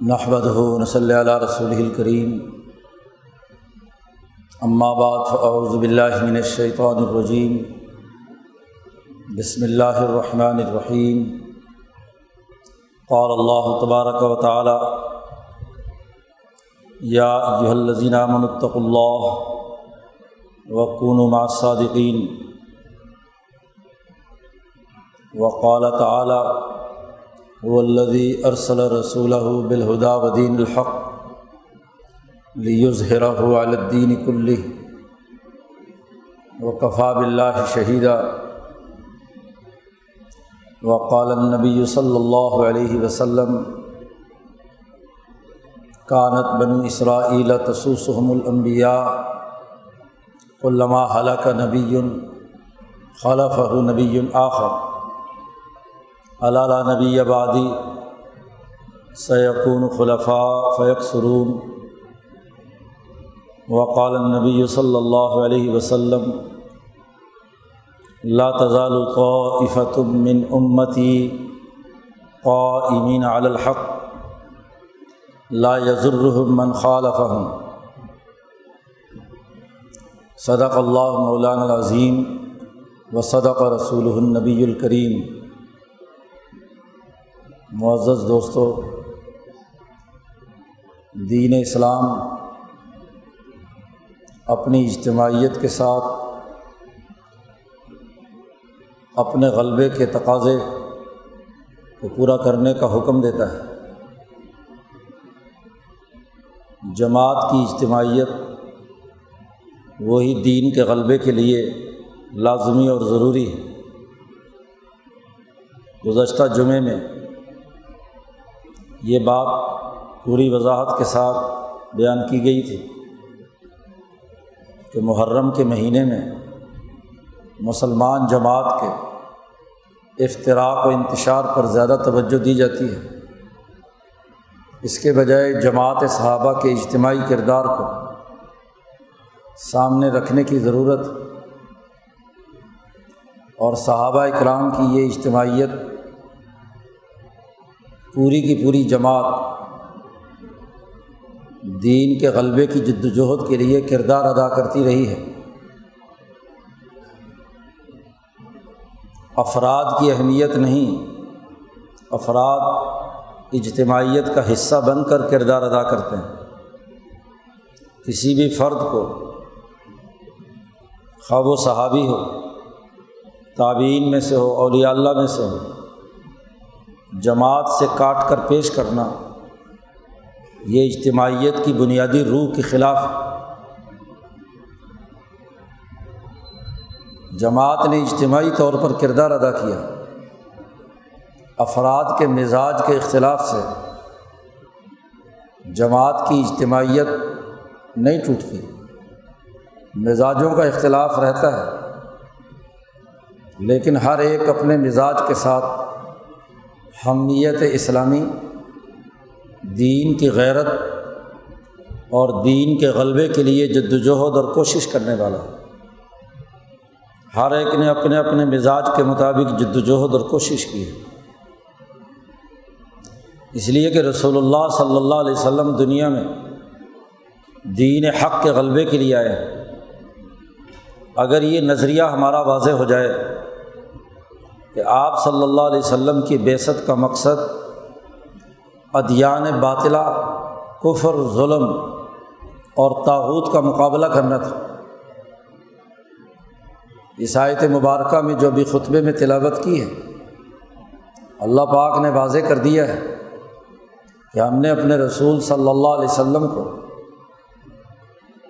نحمد نصلی علیہ رسول الکریم اما بعد فاعوذ باللہ من الشیطان الرجیم بسم اللہ الرحمن الرحیم قال اللہ تبارک و تعالی یا ایہا الذین آمنوا اتقوا اللہ وکونوا مع الصادقین وقال تعالی هو الذي ارسل رسوله بالهدى ودين الحق ليظهره على الدين كله وكفى بالله شهيدا وقال النبي صلى الله عليه وسلم كانت بنو إسرائيل تسوسهم الأنبياء كلما هلك نبي خلفه نبي آخر علالہ نبی آبادی سیقون خلفاء فیق سرون وقال نبی صلی اللہ علیہ وسلم لا تزال طائفة من امتی قائمین علی الحق لا يضرهم من خالفهم. صدق اللہ مولانا العظیم و صدق رسول النبی الکریم. معزز دوستوں دین اسلام اپنی اجتماعیت کے ساتھ، اپنے غلبے کے تقاضے کو پورا کرنے کا حکم دیتا ہے۔ جماعت کی اجتماعیت وہی دین کے غلبے کے لیے لازمی اور ضروری ہے۔ گزشتہ جمعے میں یہ بات پوری وضاحت کے ساتھ بیان کی گئی تھی کہ محرم کے مہینے میں مسلمان جماعت کے افطراک و انتشار پر زیادہ توجہ دی جاتی ہے۔ اس کے بجائے جماعت صحابہ کے اجتماعی کردار کو سامنے رکھنے کی ضرورت اور صحابہ اکرام کی یہ اجتماعیت پوری کی پوری جماعت دین کے غلبے کی جد وجہد کے لیے کردار ادا کرتی رہی ہے۔ افراد کی اہمیت نہیں، افراد اجتماعیت کا حصہ بن کر کردار ادا کرتے ہیں۔ کسی بھی فرد کو خواب و صحابی ہو تعبین میں سے ہو، اولیاء اللہ میں سے ہو جماعت سے کاٹ کر پیش کرنا یہ اجتماعیت کی بنیادی روح کے خلاف جماعت نے اجتماعی طور پر کردار ادا کیا۔ افراد کے مزاج کے اختلاف سے۔ جماعت کی اجتماعیت نہیں ٹوٹتی۔ مزاجوں کا اختلاف رہتا ہے۔ لیکن ہر ایک اپنے مزاج کے ساتھ۔ حمیت اسلامی دین کی غیرت اور دین کے غلبے کے لیے جد وجہد اور کوشش کرنے والا ہر ایک نے اپنے اپنے مزاج کے مطابق جد وجہد اور کوشش کی ہے۔ اس لیے کہ رسول اللہ صلی اللہ علیہ وسلم دنیا میں دین حق کے غلبے کے لیے آئے اگر یہ نظریہ ہمارا واضح ہو جائے کہ آپ صلی اللہ علیہ وسلم کی بیست کا مقصد ادیان باطلا کفر، ظلم اور تاوت کا مقابلہ کرنا تھا۔ عیسائیت مبارکہ میں جو بھی خطبے میں تلاوت کی ہے، اللہ پاک نے واضح کر دیا ہے کہ ہم نے اپنے رسول صلی اللہ علیہ وسلم کو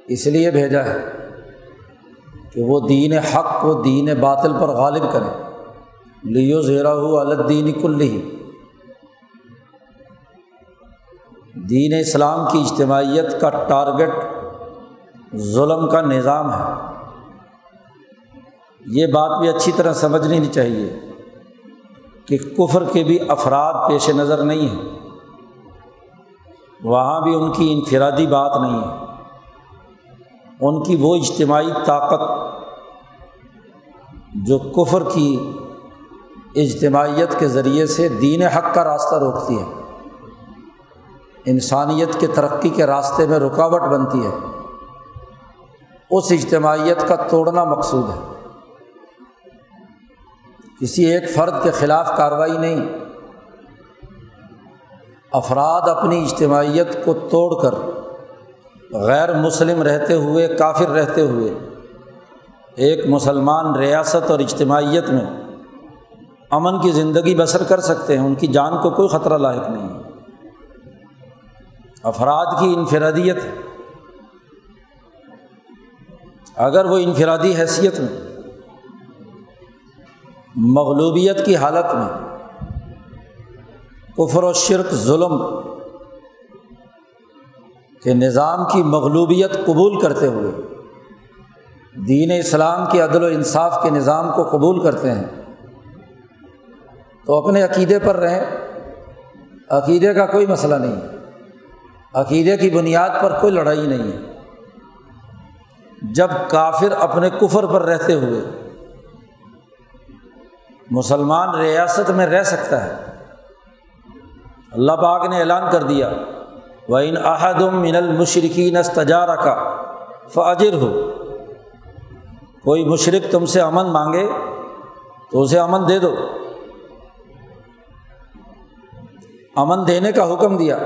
اس لیے بھیجا ہے کہ وہ دین حق کو دین باطل پر غالب کریں لیو زیرا ہو الدین کل دین اسلام کی اجتماعیت کا ٹارگٹ ظلم کا نظام ہے۔ یہ بات بھی اچھی طرح سمجھ لینی چاہیے کہ کفر کے بھی افراد پیش نظر نہیں ہیں۔ وہاں بھی ان کی انفرادی بات نہیں ہے۔ ان کی وہ اجتماعی طاقت جو کفر کی اجتماعیت کے ذریعے سے دین حق کا راستہ روکتی ہے۔ انسانیت کے ترقی کے راستے میں رکاوٹ بنتی ہے۔ اس اجتماعیت کا توڑنا مقصود ہے۔ کسی ایک فرد کے خلاف کارروائی نہیں۔ افراد اپنی اجتماعیت کو توڑ کر غیر مسلم رہتے ہوئے، کافر رہتے ہوئے، ایک مسلمان ریاست اور اجتماعیت میں امن کی زندگی بسر کر سکتے ہیں، ان کی جان کو کوئی خطرہ لاحق نہیں۔ ہے افراد کی انفرادیت۔ اگر وہ انفرادی حیثیت میں، مغلوبیت کی حالت میں، کفر و شرک، ظلم کے نظام کی مغلوبیت قبول کرتے ہوئے، دین اسلام کے عدل و انصاف کے نظام کو قبول کرتے ہیں تو اپنے عقیدے پر رہیں۔ عقیدے کا کوئی مسئلہ نہیں۔ عقیدے کی بنیاد پر کوئی لڑائی نہیں۔ ہے جب کافر اپنے کفر پر رہتے ہوئے مسلمان ریاست میں رہ سکتا ہے، اللہ پاک نے اعلان کر دیا وہ ان احدم من المشرقین استجارہ کا فاجر ہو کوئی مشرق تم سے امن مانگے تو اسے امن دے دو۔ امن دینے کا حکم دیا۔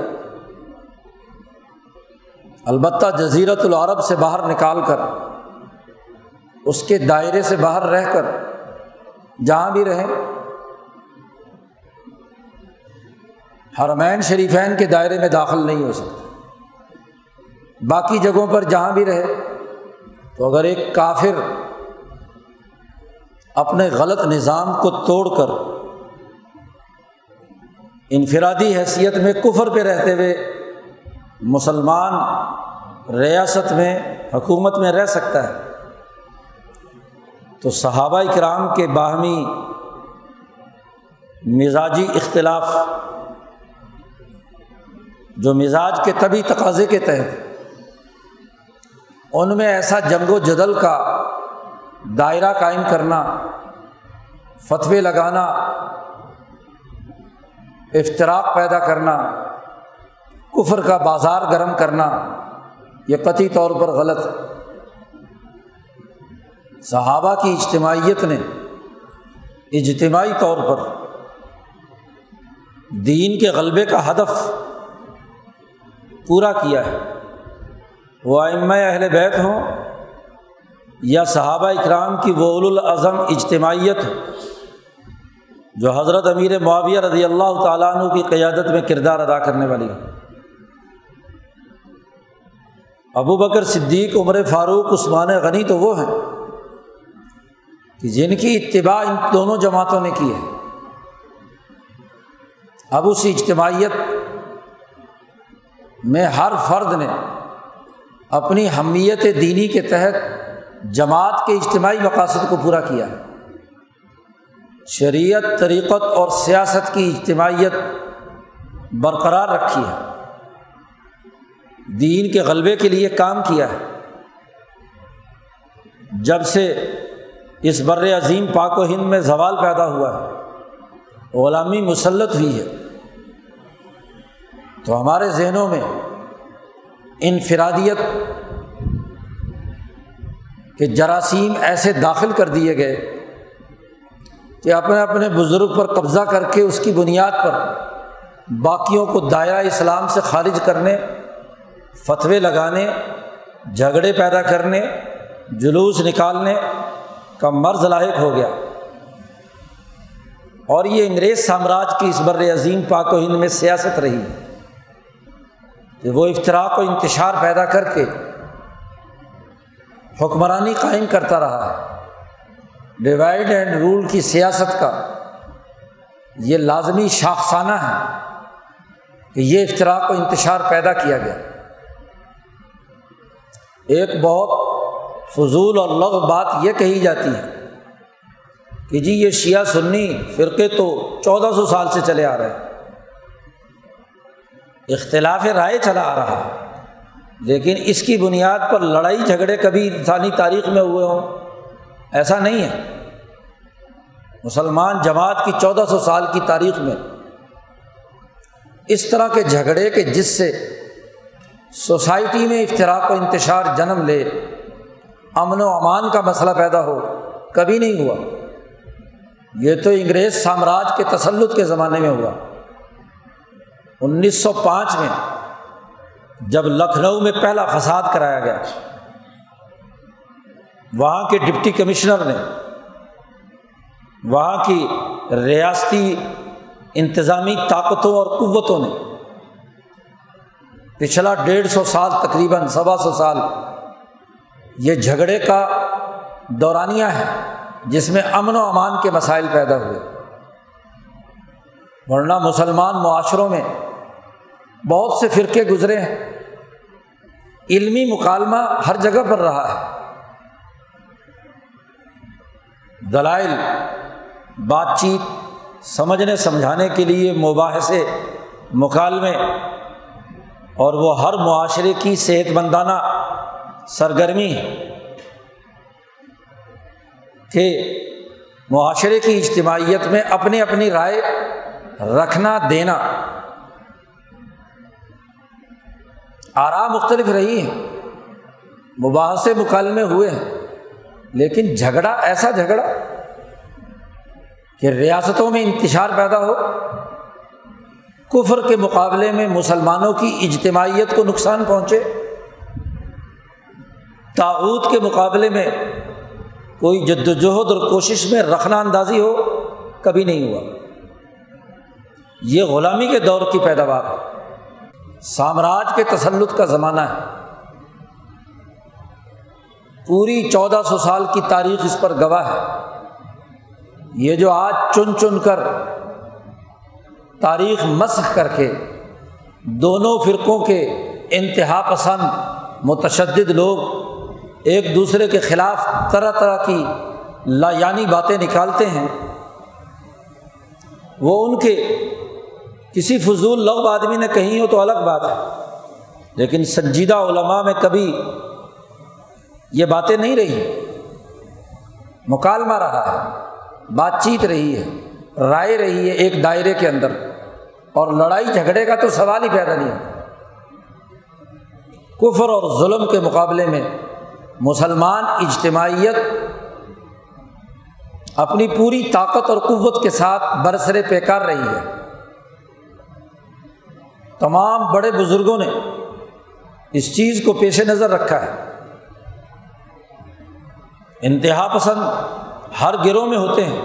البتہ جزیرت العرب سے باہر نکال کر، اس کے دائرے سے باہر رہ کر، جہاں بھی رہیں، حرمین شریفین کے دائرے میں داخل نہیں ہو سکتے۔ باقی جگہوں پر جہاں بھی رہے، تو اگر ایک کافر اپنے غلط نظام کو توڑ کر انفرادی حیثیت میں کفر پہ رہتے ہوئے مسلمان ریاست میں، حکومت میں رہ سکتا ہے۔ تو صحابہ کرام کے باہمی مزاجی اختلاف، جو مزاج کے طبی تقاضے کے تحت، ان میں ایسا جنگ و جدل کا دائرہ قائم کرنا، فتوے لگانا افطراک پیدا کرنا، کفر کا بازار گرم کرنا، یہ قطعی طور پر غلط۔ صحابہ کی اجتماعیت نے اجتماعی طور پر دین کے غلبے کا ہدف پورا کیا ہے۔ وہ ام اہل بیت ہوں یا صحابہ اکرام کی وہ الاظم اجتماعیت۔ ہو جو حضرت امیر معاویہ رضی اللہ تعالیٰ عنہ کی قیادت میں کردار ادا کرنے والی ہے۔ ابو بکر صدیق، عمر فاروق، عثمان غنی تو وہ ہیں کہ جن کی اتباع ان دونوں جماعتوں نے کی ہے۔ اب اس اجتماعیت میں ہر فرد نے اپنی حمیت دینی کے تحت جماعت کے اجتماعی مقاصد کو پورا کیا ہے۔ شریعت، طریقت اور سیاست کی اجتماعیت برقرار رکھی ہے۔ دین کے غلبے کے لیے کام کیا ہے۔ جب سے اس بر عظیم پاک و ہند میں زوال پیدا ہوا ہے، غلامی مسلط ہوئی ہے، تو ہمارے ذہنوں میں انفرادیت کے جراثیم ایسے داخل کر دیے گئے کہ اپنے اپنے بزرگ پر قبضہ کر کے اس کی بنیاد پر باقیوں کو دائرہ اسلام سے خارج کرنے، فتوے لگانے، جھگڑے پیدا کرنے، جلوس نکالنے کا مرض لاحق ہو گیا۔ اور یہ انگریز سامراج کی اس بر عظیم پاک و ہند میں سیاست رہی۔ کہ وہ افطراک و انتشار پیدا کر کے حکمرانی قائم کرتا رہا۔ ہے ڈیوائڈ اینڈ رول کی سیاست کا یہ لازمی شاخسانہ ہے کہ یہ افطراک و انتشار پیدا کیا گیا۔ ایک بہت فضول اور لغ بات یہ کہی جاتی ہے کہ جی یہ شیعہ سنی فرقے تو چودہ سو سال سے چلے آ رہے اختلاف رائے چلا آ رہا لیکن اس کی بنیاد پر لڑائی جھگڑے کبھی انسانی تاریخ میں ہوئے ہوں۔ ایسا نہیں ہے۔ مسلمان جماعت کی چودہ سو سال کی تاریخ میں اس طرح کے جھگڑے کے جس سے سوسائٹی میں افطراک و انتشار جنم لے، امن و امان کا مسئلہ پیدا ہو، کبھی نہیں ہوا۔ یہ تو انگریز سامراج کے تسلط کے زمانے میں ہوا۔ انیس سو پانچ میں جب لکھنؤ میں پہلا فساد کرایا گیا۔ وہاں کے ڈپٹی کمشنر نے وہاں کی ریاستی انتظامی طاقتوں اور قوتوں نے پچھلا ڈیڑھ سو سال تقریباً سوا سو سال یہ جھگڑے کا دورانیہ ہے جس میں امن و امان کے مسائل پیدا ہوئے۔ ورنہ مسلمان معاشروں میں بہت سے فرقے گزرے ہیں۔ علمی مکالمہ ہر جگہ پر رہا ہے۔ دلائل، بات چیت، سمجھنے، سمجھانے کے لیے مباحثے مکالمے، اور وہ ہر معاشرے کی صحت مندانہ سرگرمی کہ معاشرے کی اجتماعیت میں اپنی اپنی رائے رکھنا، دینا۔ آرا مختلف رہی ہیں، مباحثے مکالمے ہوئے ہیں۔ لیکن جھگڑا ایسا جھگڑا کہ ریاستوں میں انتشار پیدا ہو، کفر کے مقابلے میں مسلمانوں کی اجتماعیت کو نقصان پہنچے تاوت کے مقابلے میں کوئی جد وجہد اور کوشش میں رکھنا اندازی ہو، کبھی نہیں ہوا۔ یہ غلامی کے دور کی پیداوار ہے۔ سامراج کے تسلط کا زمانہ ہے۔ پوری چودہ سو سال کی تاریخ اس پر گواہ ہے۔ یہ جو آج چن چن کر تاریخ مسخ کر کے دونوں فرقوں کے انتہا پسند متشدد لوگ ایک دوسرے کے خلاف طرح طرح کی لا یعنی باتیں نکالتے ہیں، وہ ان کے کسی فضول لغ آدمی نے کہیں ہو تو الگ بات ہے، لیکن سنجیدہ علماء میں کبھی یہ باتیں نہیں رہی مکالمہ رہا ہے، بات چیت رہی ہے، رائے رہی ہے ایک دائرے کے اندر۔ اور لڑائی جھگڑے کا تو سوال ہی پیدا نہیں ہوتا۔ کفر اور ظلم کے مقابلے میں مسلمان اجتماعیت اپنی پوری طاقت اور قوت کے ساتھ برسرے پیکار رہی ہے۔ تمام بڑے بزرگوں نے اس چیز کو پیش نظر رکھا ہے۔ انتہا پسند ہر گروہ میں ہوتے ہیں۔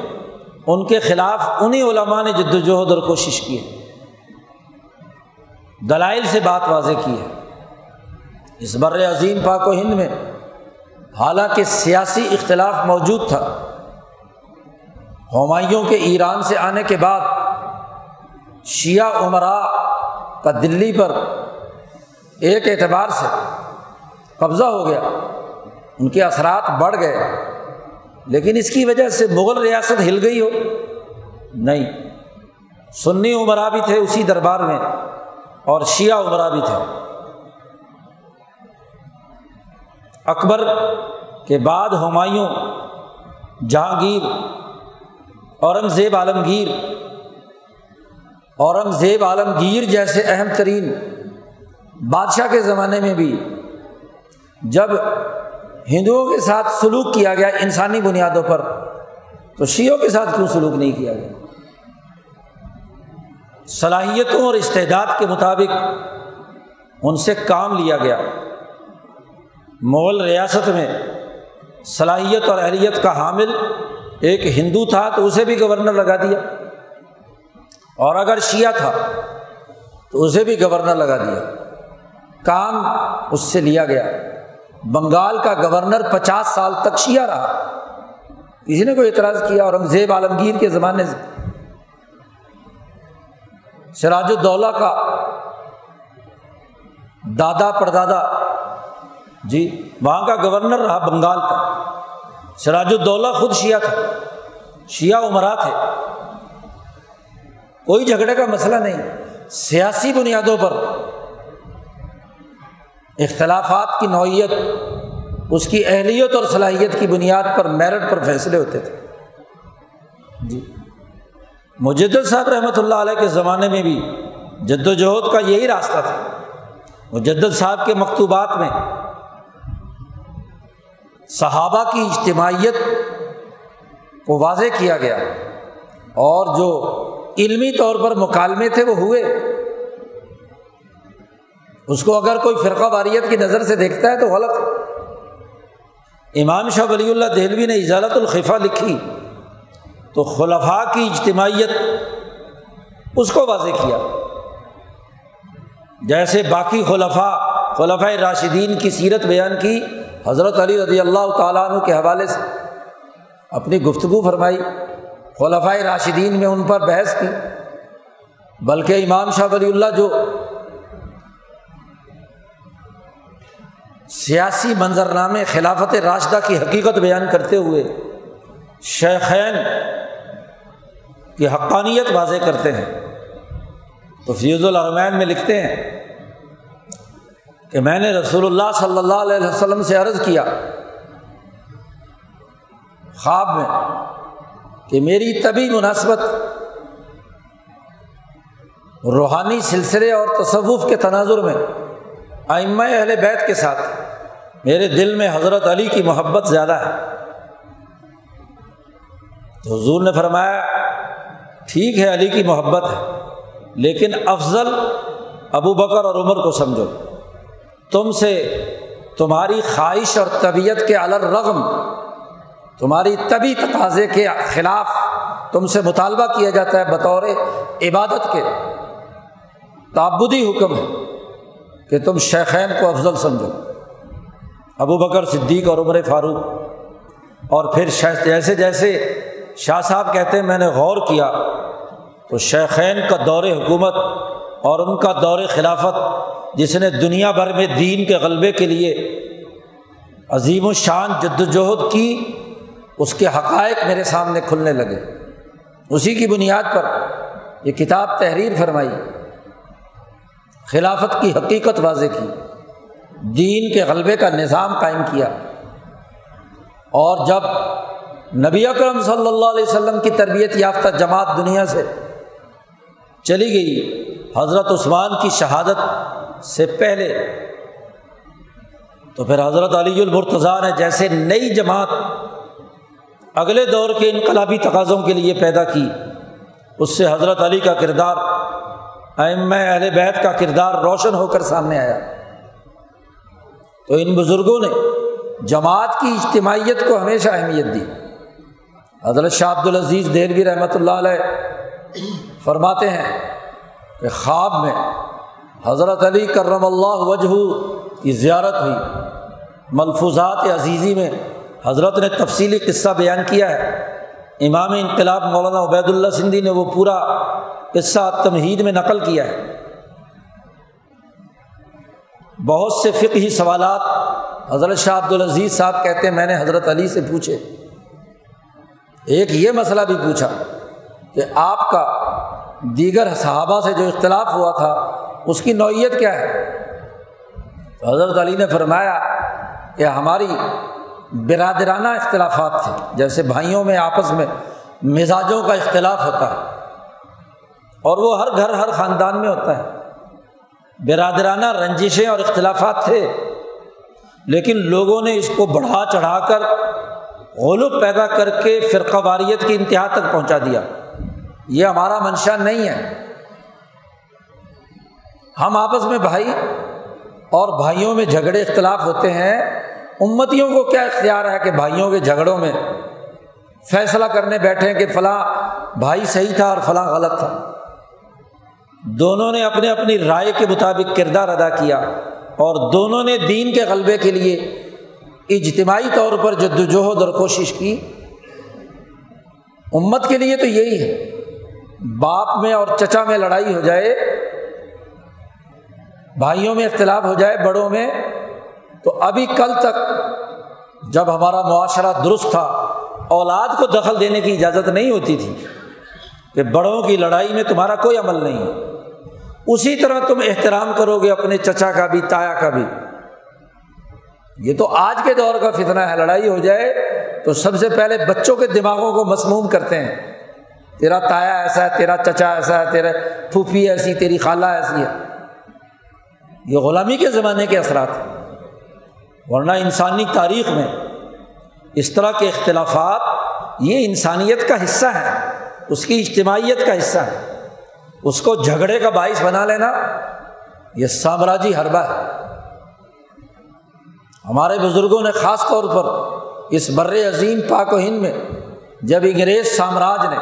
ان کے خلاف انہیں علماء نے جد وجہد اور کوشش کی ہے۔ دلائل سے بات واضح کی ہے۔ اس بر عظیم پاک و ہند میں حالانکہ سیاسی اختلاف موجود تھا۔ ہمایوں کے ایران سے آنے کے بعد شیعہ عمرا کا دلی پر ایک اعتبار سے قبضہ ہو گیا۔ ان کے اثرات بڑھ گئے۔ لیکن اس کی وجہ سے مغل ریاست ہل گئی ہو۔ نہیں، سنی عمرا بھی تھے اسی دربار میں اور شیعہ عمرا بھی تھے۔ اکبر کے بعد ہمایوں، جہانگیر، اورنگزیب عالمگیر اورنگزیب عالمگیر جیسے اہم ترین بادشاہ کے زمانے میں بھی جب ہندوؤں کے ساتھ سلوک کیا گیا انسانی بنیادوں پر، تو شیعوں کے ساتھ کیوں سلوک نہیں کیا گیا؟ صلاحیتوں اور استعداد کے مطابق ان سے کام لیا گیا۔ مغل ریاست میں صلاحیت اور اہلیت کا حامل ایک ہندو تھا تو اسے بھی گورنر لگا دیا۔ اور اگر شیعہ تھا تو اسے بھی گورنر لگا دیا۔ کام اس سے لیا گیا۔ بنگال کا گورنر پچاس سال تک شیعہ رہا۔ کسی نے کوئی اعتراض کیا اورنگزیب عالمگیر کے زمانے سے سراج الدولہ کا دادا پردادا جی وہاں کا گورنر رہا بنگال کا۔ سراج الدولہ خود شیعہ تھا۔ شیعہ عمرا تھے۔ کوئی جھگڑے کا مسئلہ نہیں۔ سیاسی بنیادوں پر اختلافات کی نوعیت، اس کی اہلیت اور صلاحیت کی بنیاد پر میرٹ پر فیصلے ہوتے تھے۔ جی۔ مجد صاحب رحمۃ اللہ علیہ کے زمانے میں بھی جد و جہد کا یہی راستہ تھا۔ وہ جدت صاحب کے مکتوبات میں صحابہ کی اجتماعیت کو واضح کیا گیا اور جو علمی طور پر مکالمے تھے وہ ہوئے۔ اس کو اگر کوئی فرقہ واریت کی نظر سے دیکھتا ہے تو غلط امام شاہ ولی اللہ دہلوی نے اجالت الخفا لکھی تو خلفاء کی اجتماعیت اس کو واضح کیا۔ جیسے باقی خلفاء خلفۂ راشدین کی سیرت بیان کی، حضرت علی رضی اللہ تعالیٰ عنہ کے حوالے سے اپنی گفتگو فرمائی خلفۂ راشدین میں ان پر بحث کی۔ بلکہ امام شاہ ولی اللہ جو سیاسی منظرنامے خلافت راشدہ کی حقیقت بیان کرتے ہوئے شیخین کی حقانیت واضح کرتے ہیں۔ تو فیوز الرمین میں لکھتے ہیں کہ میں نے رسول اللہ صلی اللہ علیہ وسلم سے عرض کیا خواب میں کہ میری طبی مناسبت روحانی سلسلے اور تصوف کے تناظر میں آئمہ اہل بیت کے ساتھ میرے دل میں حضرت علی کی محبت زیادہ ہے۔ تو حضور نے فرمایا، ٹھیک ہے، علی کی محبت ہے، لیکن افضل ابو بکر اور عمر کو سمجھو۔ تم سے تمہاری خواہش اور طبیعت کے الرغم، تمہاری طبی تقاضے کے خلاف تم سے مطالبہ کیا جاتا ہے بطور عبادت کے۔ تعبدی حکم ہے کہ تم شیخین کو افضل سمجھو۔ ابو بکر صدیق اور عمر فاروق۔ اور پھر جیسے جیسے شاہ صاحب کہتے ہیں، میں نے غور کیا تو شیخین کا دور حکومت اور ان کا دور خلافت، جس نے دنیا بھر میں دین کے غلبے کے لیے عظیم الشان جد وجہد کی، اس کے حقائق میرے سامنے کھلنے لگے۔ اسی کی بنیاد پر یہ کتاب تحریر فرمائی، خلافت کی حقیقت واضح کی۔ دین کے غلبے کا نظام قائم کیا۔ اور جب نبی اکرم صلی اللہ علیہ وسلم کی تربیت یافتہ جماعت دنیا سے چلی گئی، حضرت عثمان کی شہادت سے پہلے، تو پھر حضرت علی المرتضیٰ نے جیسے نئی جماعت اگلے دور کے انقلابی تقاضوں کے لیے پیدا کی، اس سے حضرت علی کا کردار ام اہل بیت کا کردار روشن ہو کر سامنے آیا۔ تو ان بزرگوں نے جماعت کی اجتماعیت کو ہمیشہ اہمیت دی۔ حضرت شاہ عبد العزیز دہلوی رحمۃ اللہ علیہ فرماتے ہیں کہ خواب میں حضرت علی کرم اللہ وجہ کی زیارت ہوئی۔ ملفوظات عزیزی میں حضرت نے تفصیلی قصہ بیان کیا ہے۔ امام انقلاب مولانا عبید اللہ سندھی نے وہ پورا قصہ تمہید میں نقل کیا ہے۔ بہت سے فقہی سوالات حضرت شاہ عبد العزیز صاحب کہتے ہیں، میں نے حضرت علی سے پوچھے۔ ایک یہ مسئلہ بھی پوچھا کہ آپ کا دیگر صحابہ سے جو اختلاف ہوا تھا، اس کی نوعیت کیا ہے؟ حضرت علی نے فرمایا کہ ہماری برادرانہ اختلافات تھے، جیسے بھائیوں میں آپس میں مزاجوں کا اختلاف ہوتا ہے اور وہ ہر گھر ہر خاندان میں ہوتا ہے۔ برادرانہ رنجشیں اور اختلافات تھے، لیکن لوگوں نے اس کو بڑھا چڑھا کر غلط پیدا کر کے فرقہ واریت کی انتہا تک پہنچا دیا۔ یہ ہمارا منشا نہیں ہے۔ ہم آپس میں بھائی اور بھائیوں میں جھگڑے اختلاف ہوتے ہیں۔ امتیوں کو کیا اختیار ہے کہ بھائیوں کے جھگڑوں میں فیصلہ کرنے بیٹھے کہ فلاں بھائی صحیح تھا اور فلاں غلط تھا؟ دونوں نے اپنے اپنی رائے کے مطابق کردار ادا کیا اور دونوں نے دین کے غلبے کے لیے اجتماعی طور پر جد وجہد اور کوشش کی۔ امت کے لیے تو یہی ہے۔ باپ میں اور چچا میں لڑائی ہو جائے، بھائیوں میں اختلاف ہو جائے بڑوں میں، تو ابھی کل تک جب ہمارا معاشرہ درست تھا، اولاد کو دخل دینے کی اجازت نہیں ہوتی تھی کہ بڑوں کی لڑائی میں تمہارا کوئی عمل نہیں۔ ہے اسی طرح تم احترام کرو گے اپنے چچا کا بھی، تایا کا بھی۔ یہ تو آج کے دور کا فتنہ ہے، لڑائی ہو جائے تو سب سے پہلے بچوں کے دماغوں کو مسموم کرتے ہیں۔ تیرا تایا ایسا ہے، تیرا چچا ایسا ہے، تیرا پھوپھی ایسی، تیری خالہ ایسی ہے۔ یہ غلامی کے زمانے کے اثرات ہیں۔ ورنہ انسانی تاریخ میں اس طرح کے اختلافات یہ انسانیت کا حصہ ہے اس کی اجتماعیت کا حصہ ہے اس کو جھگڑے کا باعث بنا لینا، یہ سامراجی حربہ ہے۔ ہمارے بزرگوں نے خاص طور پر اس بر عظیم پاک و ہند میں جب انگریز سامراج نے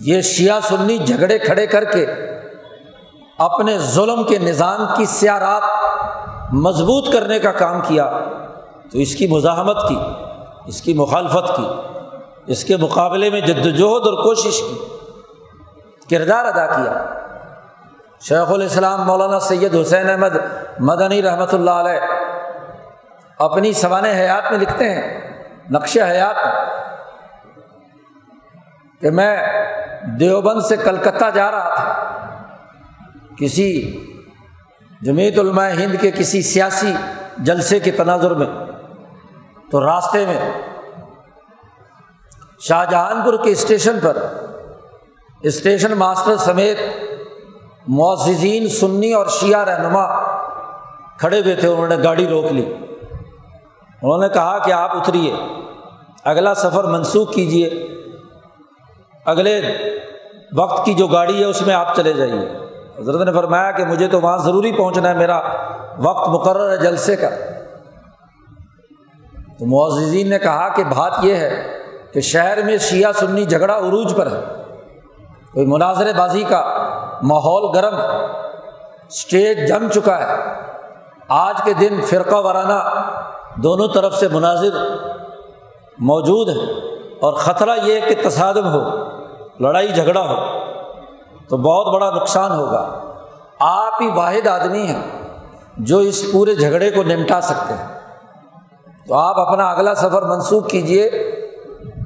یہ شیعہ سنی جھگڑے کھڑے کر کے اپنے ظلم کے نظام کی سیارات مضبوط کرنے کا کام کیا، تو اس کی مزاحمت کی، اس کی مخالفت کی، اس کے مقابلے میں جد وجہد اور کوشش کی۔ کردار ادا کیا۔ شیخ الاسلام مولانا سید حسین احمد مدنی رحمۃ اللہ علیہ اپنی سوان حیات میں لکھتے ہیں نقش حیات۔ کہ میں دیوبند سے کلکتہ جا رہا تھا۔ کسی جمیعت علماء ہند کے کسی سیاسی جلسے کے تناظر میں، تو راستے میں شاہ جہان پور کے اسٹیشن پر اسٹیشن ماسٹر سمیت معززین سنی اور شیعہ رہنما کھڑے ہوئے تھے، انہوں نے گاڑی روک لی۔ انہوں نے کہا کہ آپ اتریے، اگلا سفر منسوخ کیجیے اگلے وقت کی جو گاڑی ہے، اس میں آپ چلے جائیے۔ حضرت نے فرمایا کہ مجھے تو وہاں ضروری پہنچنا ہے، میرا وقت مقرر ہے جلسے کا۔ تو معززین نے کہا کہ بات یہ ہے کہ شہر میں شیعہ سنی جھگڑا عروج پر ہے۔ کوئی مناظر بازی کا ماحول گرم اسٹیج جم چکا ہے۔ آج کے دن فرقہ وارانہ دونوں طرف سے مناظر موجود ہیں اور خطرہ یہ کہ تصادم ہو، لڑائی جھگڑا ہو، تو بہت بڑا نقصان ہوگا۔ آپ ہی واحد آدمی ہیں جو اس پورے جھگڑے کو نمٹا سکتے ہیں۔ تو آپ اپنا اگلا سفر منسوخ کیجیے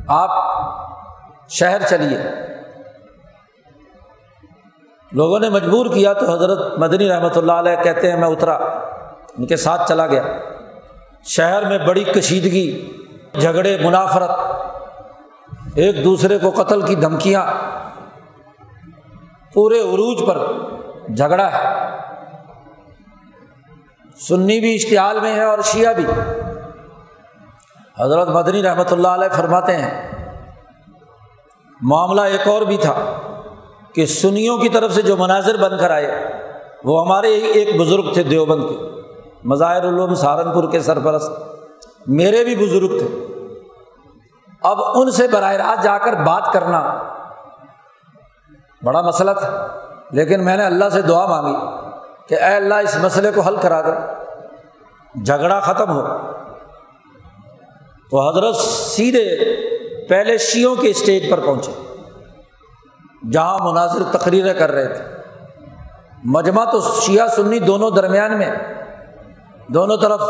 آپ شہر چلیے۔ لوگوں نے مجبور کیا تو حضرت مدنی رحمۃ اللہ علیہ کہتے ہیں میں اترا، ان کے ساتھ چلا گیا۔ شہر میں بڑی کشیدگی، جھگڑے، منافرت، ایک دوسرے کو قتل کی دھمکیاں، پورے عروج پر جھگڑا ہے۔ سنی بھی اشتعال میں ہے اور شیعہ بھی۔ حضرت مدنی رحمۃ اللہ علیہ فرماتے ہیں، معاملہ ایک اور بھی تھا۔ کہ سنیوں کی طرف سے جو مناظر بن کر آئے، وہ ہمارے ہی ایک بزرگ تھے دیوبند کے، مظاہر علوم سہارنپور کے سرپرست، میرے بھی بزرگ تھے۔ اب ان سے براہ راست جا کر بات کرنا بڑا مسئلہ تھا، لیکن میں نے اللہ سے دعا مانگی کہ اے اللہ اس مسئلے کو حل کرا دے، جھگڑا ختم ہو۔ تو حضرت سیدھے پہلے شیوں کے اسٹیج پر پہنچے۔ جہاں مناظر تقریریں کر رہے تھے۔ مجمع تو شیعہ سنی دونوں درمیان میں، دونوں طرف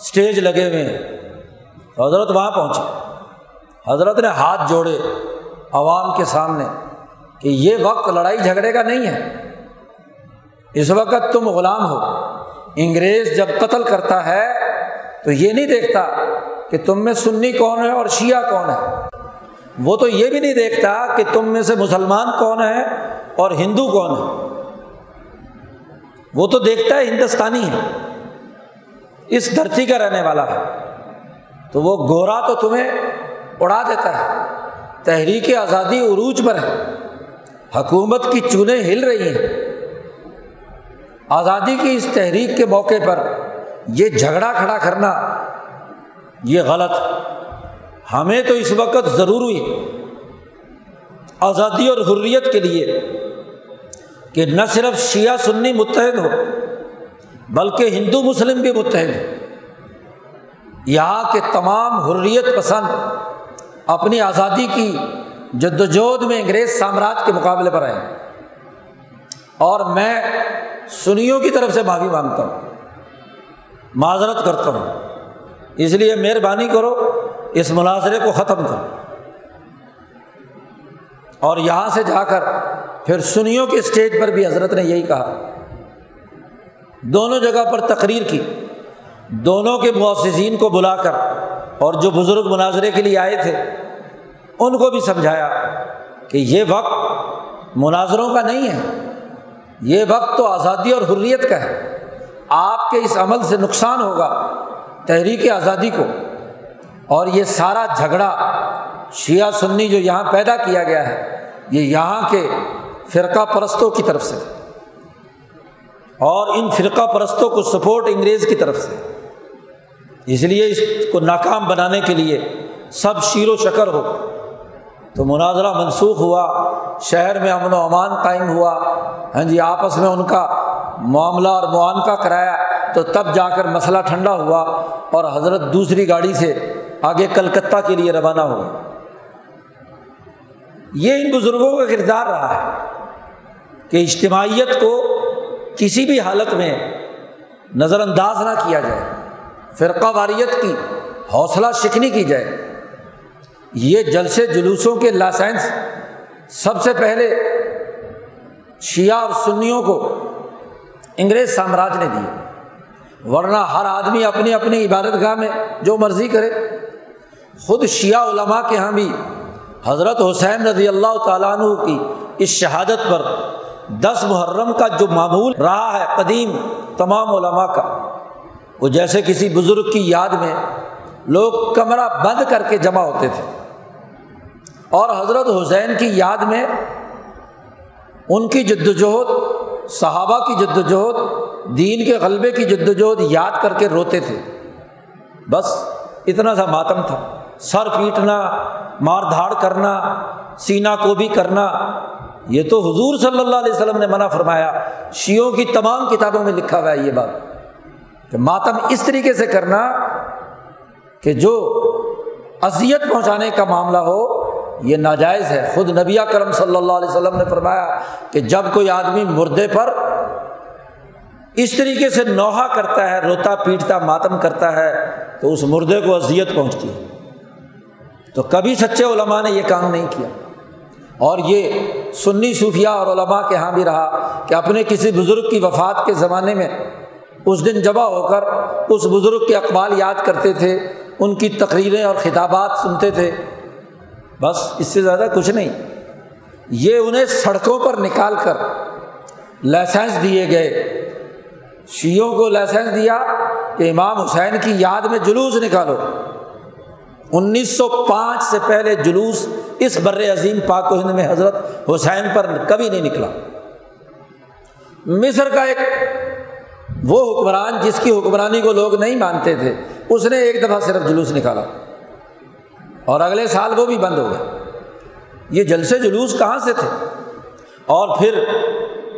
اسٹیج لگے ہوئے ہیں۔ حضرت وہاں پہنچے۔ حضرت نے ہاتھ جوڑے عوام کے سامنے کہ یہ وقت لڑائی جھگڑے کا نہیں ہے۔ اس وقت تم غلام ہو۔ انگریز جب قتل کرتا ہے تو یہ نہیں دیکھتا کہ تم میں سنی کون ہے اور شیعہ کون ہے۔ وہ تو یہ بھی نہیں دیکھتا کہ تم میں سے مسلمان کون ہے اور ہندو کون ہے۔ وہ تو دیکھتا ہے ہندوستانی ہے۔ اس دھرتی کا رہنے والا ہے۔ تو وہ گورا تو تمہیں اڑا دیتا ہے۔ تحریک آزادی عروج پر ہے۔ حکومت کی چونیں ہل رہی ہیں۔ آزادی کی اس تحریک کے موقع پر یہ جھگڑا کھڑا کرنا یہ غلط۔ ہمیں تو اس وقت ضرور ہوئی آزادی اور حریت کے لیے کہ نہ صرف شیعہ سنی متحد ہو، بلکہ ہندو مسلم بھی متحد ہو۔ یہاں کے تمام حریت پسند اپنی آزادی کی جد وجہد میں انگریز سامراج کے مقابلے پر آئے۔ اور میں سنیوں کی طرف سے معافی مانگتا ہوں، معذرت کرتا ہوں۔ اس لیے مہربانی کرو اس مناظرے کو ختم کرو۔ اور یہاں سے جا کر پھر سنیوں کے اسٹیج پر بھی حضرت نے یہی کہا۔ دونوں جگہ پر تقریر کی۔ دونوں کے معززین کو بلا کر اور جو بزرگ مناظرے کے لیے آئے تھے، ان کو بھی سمجھایا کہ یہ وقت مناظروں کا نہیں ہے۔ یہ وقت تو آزادی اور حریت کا ہے۔ آپ کے اس عمل سے نقصان ہوگا تحریک آزادی کو۔ اور یہ سارا جھگڑا شیعہ سنی جو یہاں پیدا کیا گیا ہے، یہ یہاں کے فرقہ پرستوں کی طرف سے اور ان فرقہ پرستوں کو سپورٹ انگریز کی طرف سے اس لیے اس کو ناکام بنانے کے لیے سب شیر و شکر ہو۔ تو مناظرہ منسوخ ہوا، شہر میں امن و امان قائم ہوا۔ ہاں جی آپس میں ان کا معاملہ اور معانقہ کرایا تو تب جا کر مسئلہ ٹھنڈا ہوا اور حضرت دوسری گاڑی سے آگے کلکتہ کے لیے روانہ ہوئے یہ ان بزرگوں کا کردار رہا ہے کہ اجتماعیت کو کسی بھی حالت میں نظر انداز نہ کیا جائے، فرقہ واریت کی، حوصلہ شکنی کی جائے۔ یہ جلسے جلوسوں کے لائسنس سب سے پہلے شیعہ اور سنیوں کو انگریز سامراج نے دیے۔ ورنہ ہر آدمی اپنی اپنی عبادت گاہ میں جو مرضی کرے خود شیعہ علماء کے یہاں بھی حضرت حسین رضی اللہ تعالیٰ عنہ کی اس شہادت پر دس محرم کا جو معمول رہا ہے، قدیم تمام علماء کا، وہ جیسے کسی بزرگ کی یاد میں لوگ کمرہ بند کر کے جمع ہوتے تھے۔ اور حضرت حسین کی یاد میں ان کی جد وجہد صحابہ کی جد وجہد دین کے غلبے کی جد وجہد یاد کر کے روتے تھے۔ بس اتنا سا ماتم تھا۔ سر پیٹنا، مار دھاڑ کرنا، سینا کو بھی کرنا، یہ تو حضور صلی اللہ علیہ وسلم نے منع فرمایا۔ شیوں کی تمام کتابوں میں لکھا ہوا ہے یہ بات۔ کہ ماتم اس طریقے سے کرنا کہ جو اذیت پہنچانے کا معاملہ ہو، یہ ناجائز ہے۔ خود نبی کرم صلی اللہ علیہ وسلم نے فرمایا کہ جب کوئی آدمی مردے پر اس طریقے سے نوحہ کرتا ہے، روتا پیٹتا، ماتم کرتا ہے، تو اس مردے کو اذیت پہنچتی ہے۔ تو کبھی سچے علماء نے یہ کام نہیں کیا۔ اور یہ سنی صوفیہ اور علماء کے یہاں بھی رہا کہ اپنے کسی بزرگ کی وفات کے زمانے میں اس دن جمع ہو کر اس بزرگ کے اقبال یاد کرتے تھے، ان کی تقریریں اور خطابات سنتے تھے۔ بس اس سے زیادہ کچھ نہیں۔ یہ انہیں سڑکوں پر نکال کر لائسنس دیے گئے۔ شیوں کو لائسنس دیا کہ امام حسین کی یاد میں جلوس نکالو۔ انیس سو پانچ سے پہلے جلوس اس بر عظیم پاک و ہند میں حضرت حسین پر کبھی نہیں نکلا۔ مصر کا ایک وہ حکمران جس کی حکمرانی کو لوگ نہیں مانتے تھے، اس نے ایک دفعہ صرف جلوس نکالا۔ اور اگلے سال وہ بھی بند ہو گئے یہ جلسے جلوس کہاں سے تھے؟ اور پھر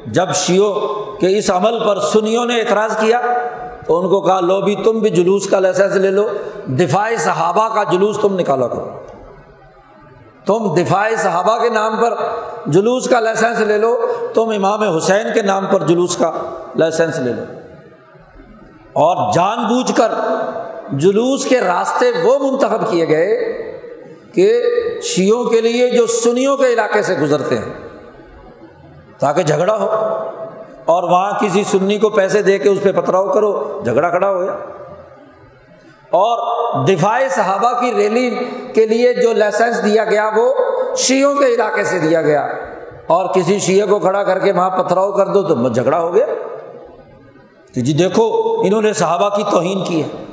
جب شیو کے اس عمل پر سنیوں نے اعتراض کیا تو ان کو کہا، لو بھی تم بھی جلوس کا لائسنس لے لو دفاع صحابہ کا جلوس تم نکالا کرو۔ تم دفاع صحابہ کے نام پر جلوس کا لائسنس لے لو، تم امام حسین کے نام پر جلوس کا لائسنس لے لو۔ اور جان بوجھ کر جلوس کے راستے وہ منتخب کیے گئے کہ شیوں کے لیے جو سنیوں کے علاقے سے گزرتے ہیں، تاکہ جھگڑا ہو۔ اور وہاں کسی سنی کو پیسے دے کے اس پہ پتھراؤ کرو، جھگڑا کھڑا ہو گیا۔ اور دفاع صحابہ کی ریلی کے لیے جو لائسنس دیا گیا، وہ شیوں کے علاقے سے دیا گیا۔ اور کسی شیعہ کو کھڑا کر کے وہاں پتھراؤ کر دو تو جھگڑا ہو گیا۔ کہ جی دیکھو، انہوں نے صحابہ کی توہین کی ہے۔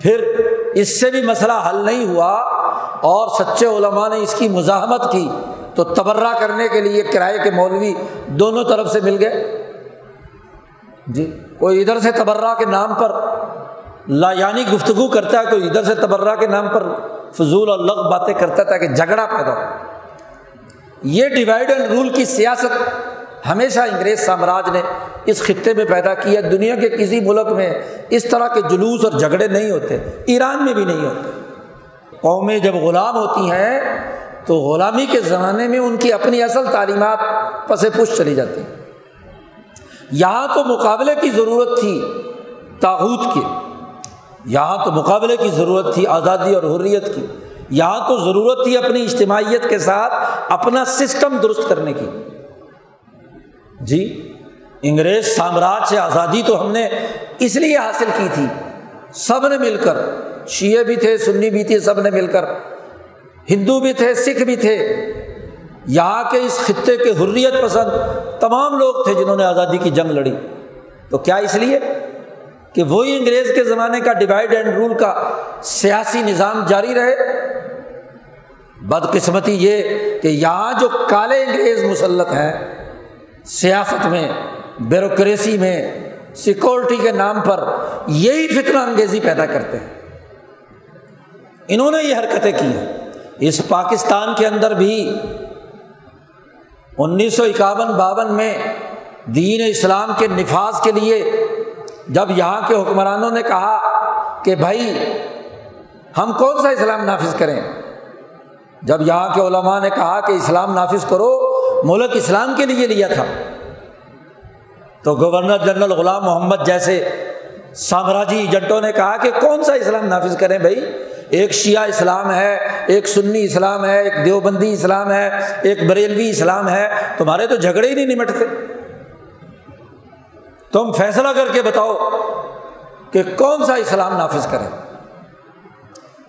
پھر اس سے بھی مسئلہ حل نہیں ہوا اور سچے علماء نے اس کی مزاحمت کی۔ تو تبرہ کرنے کے لیے کرائے کے مولوی دونوں طرف سے مل گئے۔ جی کوئی ادھر سے تبرہ کے نام پر لا یعنی گفتگو کرتا ہے، کوئی ادھر سے تبرہ کے نام پر فضول اور لغ باتیں کرتا تھا کہ جھگڑا پیدا ہو۔ یہ ڈیوائڈ اینڈ رول کی سیاست ہمیشہ انگریز سامراج نے اس خطے میں پیدا کیا دنیا کے کسی ملک میں اس طرح کے جلوس اور جھگڑے نہیں ہوتے، ایران میں بھی نہیں ہوتے۔ قومیں جب غلام ہوتی ہیں تو غلامی کے زمانے میں ان کی اپنی اصل تعلیمات پس پش چلی جاتی یہاں تو مقابلے کی ضرورت تھی تاحود کی۔ یہاں تو مقابلے کی ضرورت تھی آزادی اور حریت کی۔ یہاں تو ضرورت تھی اپنی اجتماعیت کے ساتھ اپنا سسٹم درست کرنے کی۔ جی انگریز سامراج سے آزادی تو ہم نے اس لیے حاصل کی تھی۔ سب نے مل کر، شیعہ بھی تھے، سنی بھی تھے، سب نے مل کر۔ ہندو بھی تھے، سکھ بھی تھے۔ یہاں کے اس خطے کے حریت پسند تمام لوگ تھے جنہوں نے آزادی کی جنگ لڑی۔ تو کیا اس لیے کہ وہی انگریز کے زمانے کا ڈیوائڈ اینڈ رول کا سیاسی نظام جاری رہے؟ بدقسمتی یہ کہ یہاں جو کالے انگریز مسلط ہیں، سیاست میں بیوروکریسی میں سیکورٹی کے نام پر یہی فکر انگیزی پیدا کرتے ہیں۔ انہوں نے یہ حرکتیں کی ہیں۔ اس پاکستان کے اندر بھی انیس سو اکاون باون میں دین اسلام کے نفاذ کے لیے جب یہاں کے حکمرانوں نے کہا کہ بھائی، ہم کون سا اسلام نافذ کریں؟ جب یہاں کے علماء نے کہا کہ اسلام نافذ کرو، ملک اسلام کے لیے لیا تھا۔ تو گورنر جنرل غلام محمد جیسے سامراجی ایجنٹوں نے کہا کہ کون سا اسلام نافذ کریں بھائی؟ ایک شیعہ اسلام ہے، ایک سنی اسلام ہے، ایک دیوبندی اسلام ہے، ایک بریلوی اسلام ہے، تمہارے تو جھگڑے ہی نہیں نمٹتے۔ تم فیصلہ کر کے بتاؤ کہ کون سا اسلام نافذ کرے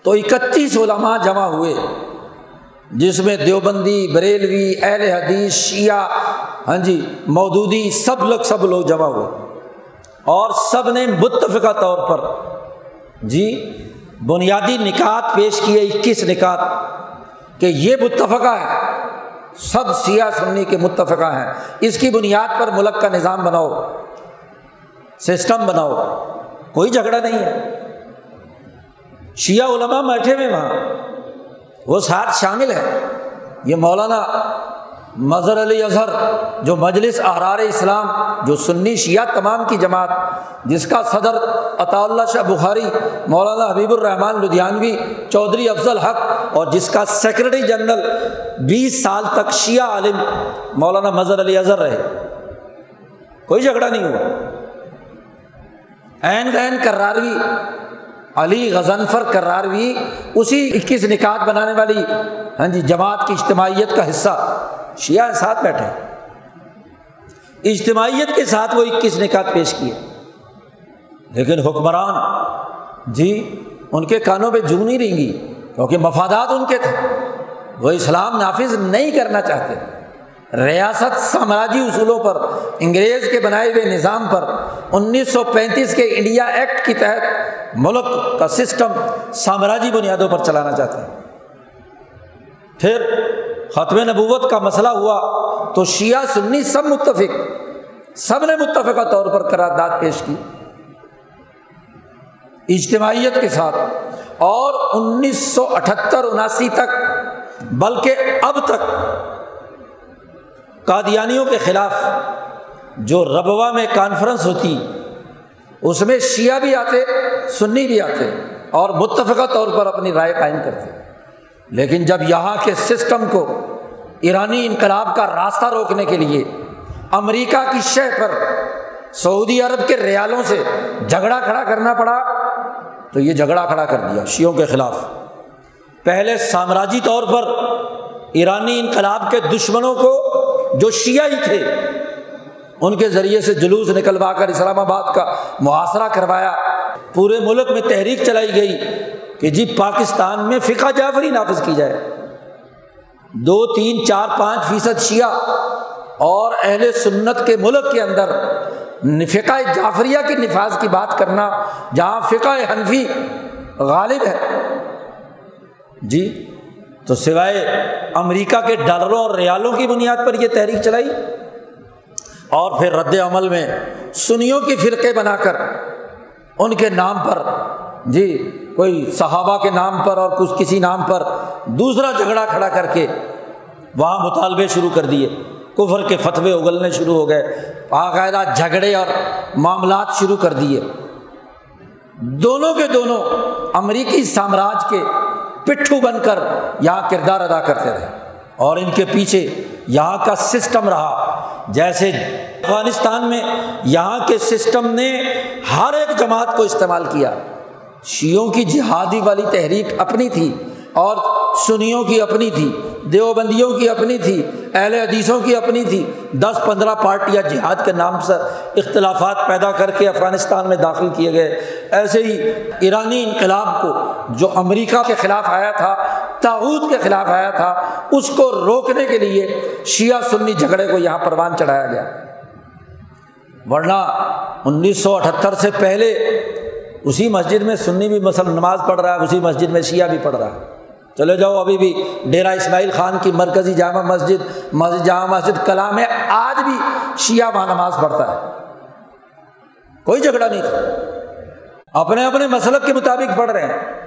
تو اکتیس علماء جمع ہوئے، جس میں دیوبندی، بریلوی، اہل حدیث، شیعہ ہاں جی مودودی، سب لوگ سب لوگ جمع ہوئے۔ اور سب نے متفقہ طور پر جی بنیادی نکات پیش کیے اکیس نکات کہ یہ متفقہ ہے، سب سیاہ سنی کے متفقہ ہیں۔ اس کی بنیاد پر ملک کا نظام بناؤ، سسٹم بناؤ، کوئی جھگڑا نہیں ہے۔ شیعہ علماء بیٹھے ہوئے وہاں، وہ ساتھ شامل ہے یہ مولانا مظہر علی اظہر، جو مجلس احرار اسلام، جو سنی شیعہ تمام کی جماعت، جس کا صدر عطا اللہ شاہ بخاری، مولانا حبیب الرحمان لدھیانوی، چودھری افضل حق، اور جس کا سیکرٹری جنرل بیس سال تک شیعہ عالم مولانا مظہر علی اظہر رہے۔ کوئی جھگڑا نہیں ہوا۔ عین عین کراروی، علی غزنفر کراروی، اسی اکیس نکات بنانے والی ہاں جی جماعت کی اجتماعیت کا حصہ۔ شیعہ ساتھ بیٹھے اجتماعیت کے ساتھ وہ اکیس نکات پیش کیے۔ لیکن حکمران جی ان کے کانوں پہ جھو نہیں رہیں گی کیونکہ مفادات ان کے تھے۔ وہ اسلام نافذ نہیں کرنا چاہتے۔ ریاست سامراجی اصولوں پر، انگریز کے بنائے ہوئے نظام پر، انیس سو پینتیس کے انڈیا ایکٹ کے تحت ملک کا سسٹم سامراجی بنیادوں پر چلانا چاہتے ہیں۔ پھر ختم نبوت کا مسئلہ ہوا تو شیعہ سنی سب متفق، سب نے متفقہ طور پر قرارداد پیش کی۔ اجتماعیت کے ساتھ اور انیس سو اٹھہتر اناسی تک، بلکہ اب تک قادیانیوں کے خلاف جو ربوا میں کانفرنس ہوتی، اس میں شیعہ بھی آتے، سنی بھی آتے اور متفقہ طور پر اپنی رائے قائم کرتے۔ لیکن جب یہاں کے سسٹم کو ایرانی انقلاب کا راستہ روکنے کے لیے امریکہ کی شہ پر سعودی عرب کے ریالوں سے جھگڑا کھڑا کرنا پڑا، تو یہ جھگڑا کھڑا کر دیا شیوں کے خلاف۔ پہلے سامراجی طور پر ایرانی انقلاب کے دشمنوں کو جو شیعہ ہی تھے، ان کے ذریعے سے جلوس نکلوا کر اسلام آباد کا محاصرہ کروایا۔ پورے ملک میں تحریک چلائی گئی کہ جی پاکستان میں فقہ جعفری نافذ کی جائے۔ دو، تین، چار، پانچ فیصد شیعہ اور اہل سنت کے ملک کے اندر فقہ جعفریہ کی نفاذ کی بات کرنا، جہاں فقہ حنفی غالب ہے۔ جی تو سوائے امریکہ کے ڈالروں اور ریالوں کی بنیاد پر یہ تحریک چلائی اور پھر رد عمل میں سنیوں کی فرقے بنا کر ان کے نام پر جی کوئی صحابہ کے نام پر اور کچھ کسی نام پر دوسرا جھگڑا کھڑا کر کے وہاں مطالبے شروع کر دیے۔ کفر کے فتوے اگلنے شروع ہو گئے۔ باقاعدہ جھگڑے اور معاملات شروع کر دیے۔ دونوں کے دونوں امریکی سامراج کے پٹھو بن کر یہاں کردار ادا کرتے رہے۔ اور ان کے پیچھے یہاں کا سسٹم رہا۔ جیسے افغانستان میں یہاں کے سسٹم نے ہر ایک جماعت کو استعمال کیا۔ شیوں کی جہادی والی تحریک اپنی تھی اور سنیوں کی اپنی تھی، دیوبندیوں کی اپنی تھی، اہل حدیثوں کی اپنی تھی۔ دس پندرہ پارٹیاں جہاد کے نام سے اختلافات پیدا کر کے افغانستان میں داخل کیے گئے۔ ایسے ہی ایرانی انقلاب کو جو امریکہ کے خلاف آیا تھا تاحود کے خلاف آیا تھا، اس کو روکنے کے لیے شیعہ سنی جھگڑے کو یہاں پروان چڑھایا گیا۔ ورنہ انیس سو اٹھہتر سے پہلے اسی مسجد میں سنی بھی مسلم نماز پڑھ رہا ہے، اسی مسجد میں شیعہ بھی پڑھ رہا ہے۔ چلے جاؤ ابھی بھی ڈیرا اسماعیل خان کی مرکزی جامع مسجد مسجد جامع مسجد کلام ہے آج بھی شیعہ وہاں نماز پڑھتا ہے۔ کوئی جھگڑا نہیں تھا۔ اپنے اپنے مسلک کے مطابق پڑھ رہے ہیں۔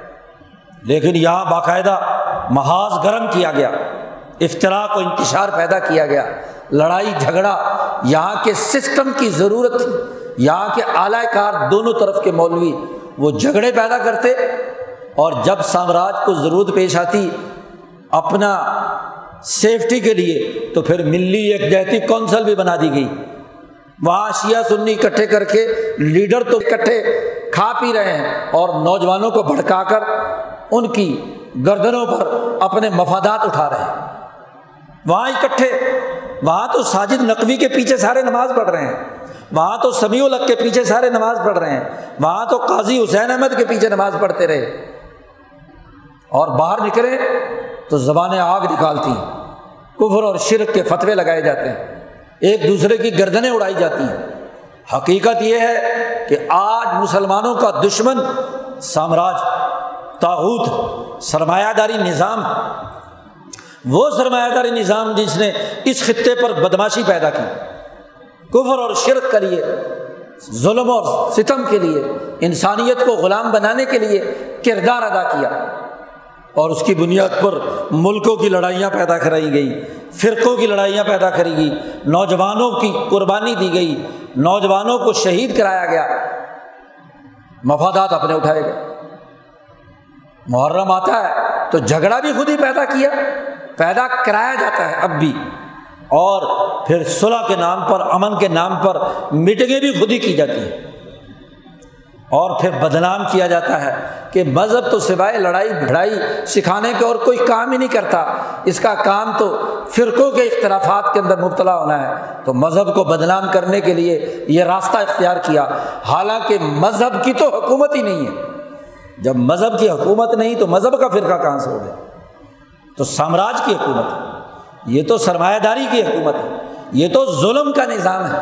لیکن یہاں باقاعدہ محاذ گرم کیا گیا۔ افطرا کو انتشار پیدا کیا گیا۔ لڑائی جھگڑا یہاں کے سسٹم کی ضرورت تھی۔ یہاں کے اعلی کار دونوں طرف کے مولوی وہ جھگڑے پیدا کرتے اور جب سامراج کو ضرورت پیش آتی اپنا سیفٹی کے لیے، تو پھر ملی ایک جہتی کونسل بھی بنا دی گئی۔ وہاں شیعہ سنی اکٹھے کر کے لیڈر تو اکٹھے کھا پی رہے ہیں اور نوجوانوں کو بھڑکا کر ان کی گردنوں پر اپنے مفادات اٹھا رہے ہیں۔ وہاں اکٹھے، وہاں تو ساجد نقوی کے پیچھے سارے نماز پڑھ رہے ہیں۔ وہاں تو سمیع الگ کے پیچھے سارے نماز پڑھ رہے ہیں۔ وہاں تو قاضی حسین احمد کے پیچھے نماز پڑھتے رہے۔ اور باہر نکلے تو زبانیں آگ نکالتی ہیں۔ کفر اور شرک کے فتوے لگائے جاتے ہیں۔ ایک دوسرے کی گردنیں اڑائی جاتی ہیں۔ حقیقت یہ ہے کہ آج مسلمانوں کا دشمن سامراج تاحت سرمایہ داری نظام، وہ سرمایہ داری نظام جس نے اس خطے پر بدماشی پیدا کی۔ کفر اور شرک کے لیے، ظلم اور ستم کے لیے، انسانیت کو غلام بنانے کے لیے کردار ادا کیا۔ اور اس کی بنیاد پر ملکوں کی لڑائیاں پیدا کرائی گئی فرقوں کی لڑائیاں پیدا کری گئی نوجوانوں کی قربانی دی گئی، نوجوانوں کو شہید کرایا گیا۔ مفادات اپنے اٹھائے گئے۔ محرم آتا ہے تو جھگڑا بھی خود ہی پیدا کیا، پیدا کرایا جاتا ہے اب بھی۔ اور پھر صلاح کے نام پر، امن کے نام پر میٹنگیں بھی خود ہی کی جاتی ہیں۔ اور پھر بدنام کیا جاتا ہے کہ مذہب تو سوائے لڑائی، بھڑائی سکھانے کے اور کوئی کام ہی نہیں کرتا۔ اس کا کام تو فرقوں کے اختلافات کے اندر مبتلا ہونا ہے۔ تو مذہب کو بدنام کرنے کے لیے یہ راستہ اختیار کیا۔ حالانکہ مذہب کی تو حکومت ہی نہیں ہے۔ جب مذہب کی حکومت نہیں تو مذہب کا فرقہ کہاں سے ہو گیا تو سامراج کی حکومت۔ یہ تو سرمایہ داری کی حکومت ہے۔ یہ تو ظلم کا نظام ہے۔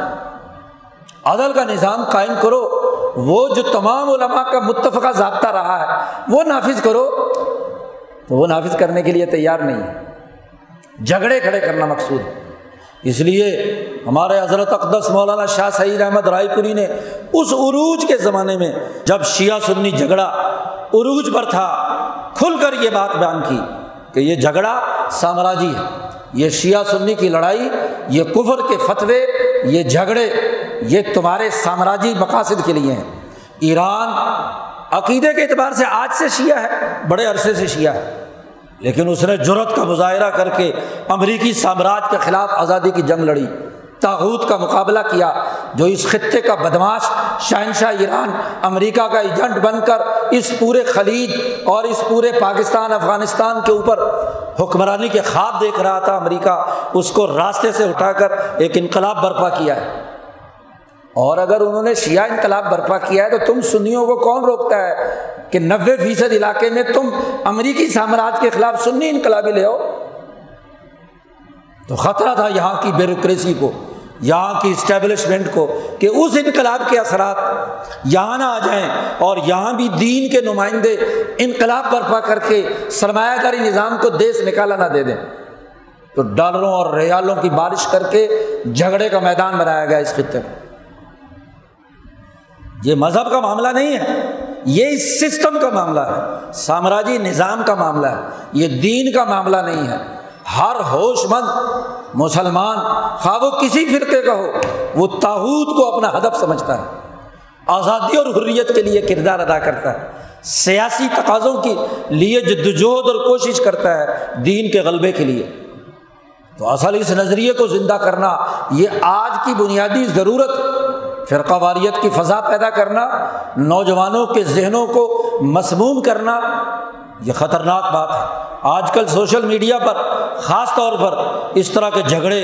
عدل کا نظام قائم کرو۔ وہ جو تمام علماء کا متفقہ ضابطہ رہا ہے، وہ نافذ کرو۔ تو وہ نافذ کرنے کے لیے تیار نہیں ہے۔ جھگڑے کھڑے کرنا مقصود ہے۔ اس لیے ہمارے حضرت اقدس مولانا شاہ سعید احمد رائے پوری نے اس عروج کے زمانے میں جب شیعہ سنی جھگڑا عروج پر تھا، کھل کر یہ بات بیان کی کہ یہ جھگڑا سامراجی ہے۔ یہ شیعہ سنی کی لڑائی، یہ کفر کے فتوے، یہ جھگڑے، یہ تمہارے سامراجی مقاصد کے لیے ہیں۔ ایران عقیدے کے اعتبار سے آج سے شیعہ ہے، بڑے عرصے سے شیعہ ہے۔ لیکن اس نے جرت کا مظاہرہ کر کے امریکی سامراج کے خلاف آزادی کی جنگ لڑی۔ تاحود کا مقابلہ کیا، جو اس خطے کا بدماش شہنشاہ ایران امریکہ کا ایجنٹ بن کر اس پورے خلیج اور اس پورے پاکستان، افغانستان کے اوپر حکمرانی کے خواب دیکھ رہا تھا امریکہ، اس کو راستے سے اٹھا کر ایک انقلاب برپا کیا ہے۔ اور اگر انہوں نے شیعہ انقلاب برپا کیا ہے تو تم سنیوں کو کون روکتا ہے کہ نوے فیصد علاقے میں تم امریکی سامراج کے خلاف سنی انقلابی لے آؤ؟ تو خطرہ تھا یہاں کی بیوروکریسی کو۔ یہاں کی اسٹیبلشمنٹ کو کہ اس انقلاب کے اثرات یہاں نہ آ جائیں اور یہاں بھی دین کے نمائندے انقلاب برپا کر کے سرمایہ کاری نظام کو دیش نکالا نہ دے دیں۔ تو ڈالروں اور ریالوں کی بارش کر کے جھگڑے کا میدان بنایا گیا اس خطے میں۔ یہ مذہب کا معاملہ نہیں ہے، یہ اس سسٹم کا معاملہ ہے، سامراجی نظام کا معاملہ ہے، یہ دین کا معاملہ نہیں ہے۔ ہر ہوش مند مسلمان خواہ وہ کسی فرقے کا ہو، وہ تاحود کو اپنا ہدف سمجھتا ہے۔ آزادی اور حریت کے لیے کردار ادا کرتا ہے۔ سیاسی تقاضوں کے لیے جدوجہد اور کوشش کرتا ہے دین کے غلبے کے لیے۔ تو اصل اس نظریے کو زندہ کرنا، یہ آج کی بنیادی ضرورت، فرقہ واریت کی فضا پیدا کرنا، نوجوانوں کے ذہنوں کو مسموم کرنا، یہ خطرناک بات ہے۔ آج کل سوشل میڈیا پر خاص طور پر اس طرح کے جھگڑے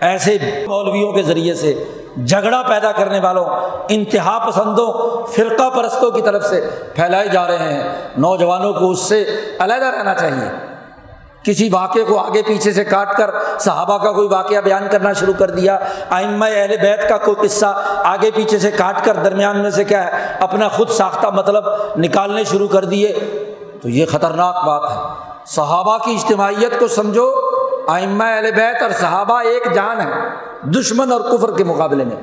ایسے مولویوں کے ذریعے سے جھگڑا پیدا کرنے والوں، انتہا پسندوں، فرقہ پرستوں کی طرف سے پھیلائے جا رہے ہیں۔ نوجوانوں کو اس سے علیحدہ رہنا چاہیے۔ کسی واقعے کو آگے پیچھے سے کاٹ کر صحابہ کا کوئی واقعہ بیان کرنا شروع کر دیا۔ آئمہ اہل بیت کا کوئی قصہ آگے پیچھے سے کاٹ کر درمیان میں سے کیا ہے؟ اپنا خود ساختہ مطلب نکالنے شروع کر دیے۔ تو یہ خطرناک بات ہے۔ صحابہ کی اجتماعیت کو سمجھو آئمہ اہل بیت اور صحابہ ایک جان ہے دشمن اور کفر کے مقابلے میں۔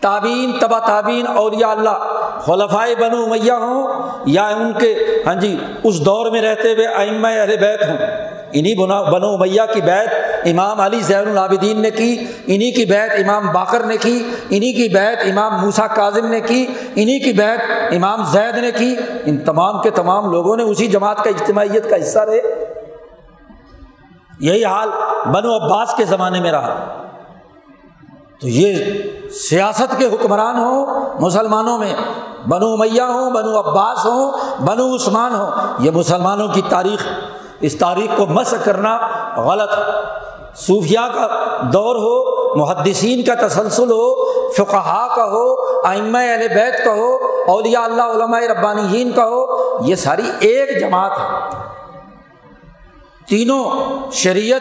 تعبین تبا تعبین اولیاء اللہ، خلفائے بنو میاں ہوں یا ان کے ہاں جی اس دور میں رہتے ہوئے آئمہ اہل بیت ہوں۔ انہیں بنا، بنو میاں کی بیت امام علی زین العابدین نے کی انہیں کی بیت امام باقر نے کی انہیں کی بیت امام موسا کاظم نے کی انہیں کی بیت امام زید نے کی۔ ان تمام کے تمام لوگوں نے اسی جماعت کا اجتماعیت کا حصہ رہے۔ یہی حال بنو عباس کے زمانے میں رہا۔ تو یہ سیاست کے حکمران ہوں، مسلمانوں میں۔ بنو میاں ہوں، بنو عباس ہوں، بنو عثمان ہوں۔ یہ مسلمانوں کی تاریخ، اس تاریخ کو مس کرنا غلط۔ صوفیہ کا دور ہو، محدثین کا تسلسل ہو فقہا کا ہو آئمہ اہل بیت کا ہو، اولیاء اللہ، علماء ربانیین کا ہو، یہ ساری ایک جماعت ہے۔ تینوں شریعت،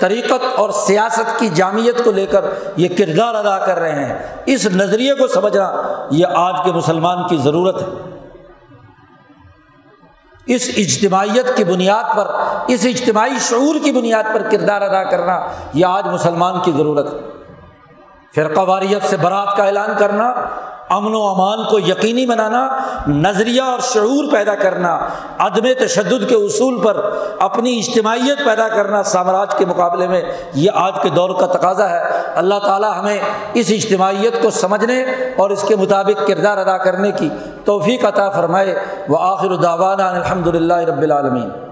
طریقت اور سیاست کی جامعت کو لے کر یہ کردار ادا کر رہے ہیں۔ اس نظریے کو سمجھنا یہ آج کے مسلمان کی ضرورت ہے۔ اس اجتماعیت کی بنیاد پر، اس اجتماعی شعور کی بنیاد پر کردار ادا کرنا یہ آج مسلمان کی ضرورت ہے۔ فرقہ واریت سے برات کا اعلان کرنا امن و امان کو یقینی بنانا، نظریہ اور شعور پیدا کرنا، عدم تشدد کے اصول پر اپنی اجتماعیت پیدا کرنا سامراج کے مقابلے میں، یہ آج کے دور کا تقاضا ہے۔ اللہ تعالیٰ ہمیں اس اجتماعیت کو سمجھنے اور اس کے مطابق کردار ادا کرنے کی توفیق عطا فرمائے۔ وہ آخر الداوانہ الحمد للہ رب العالمین۔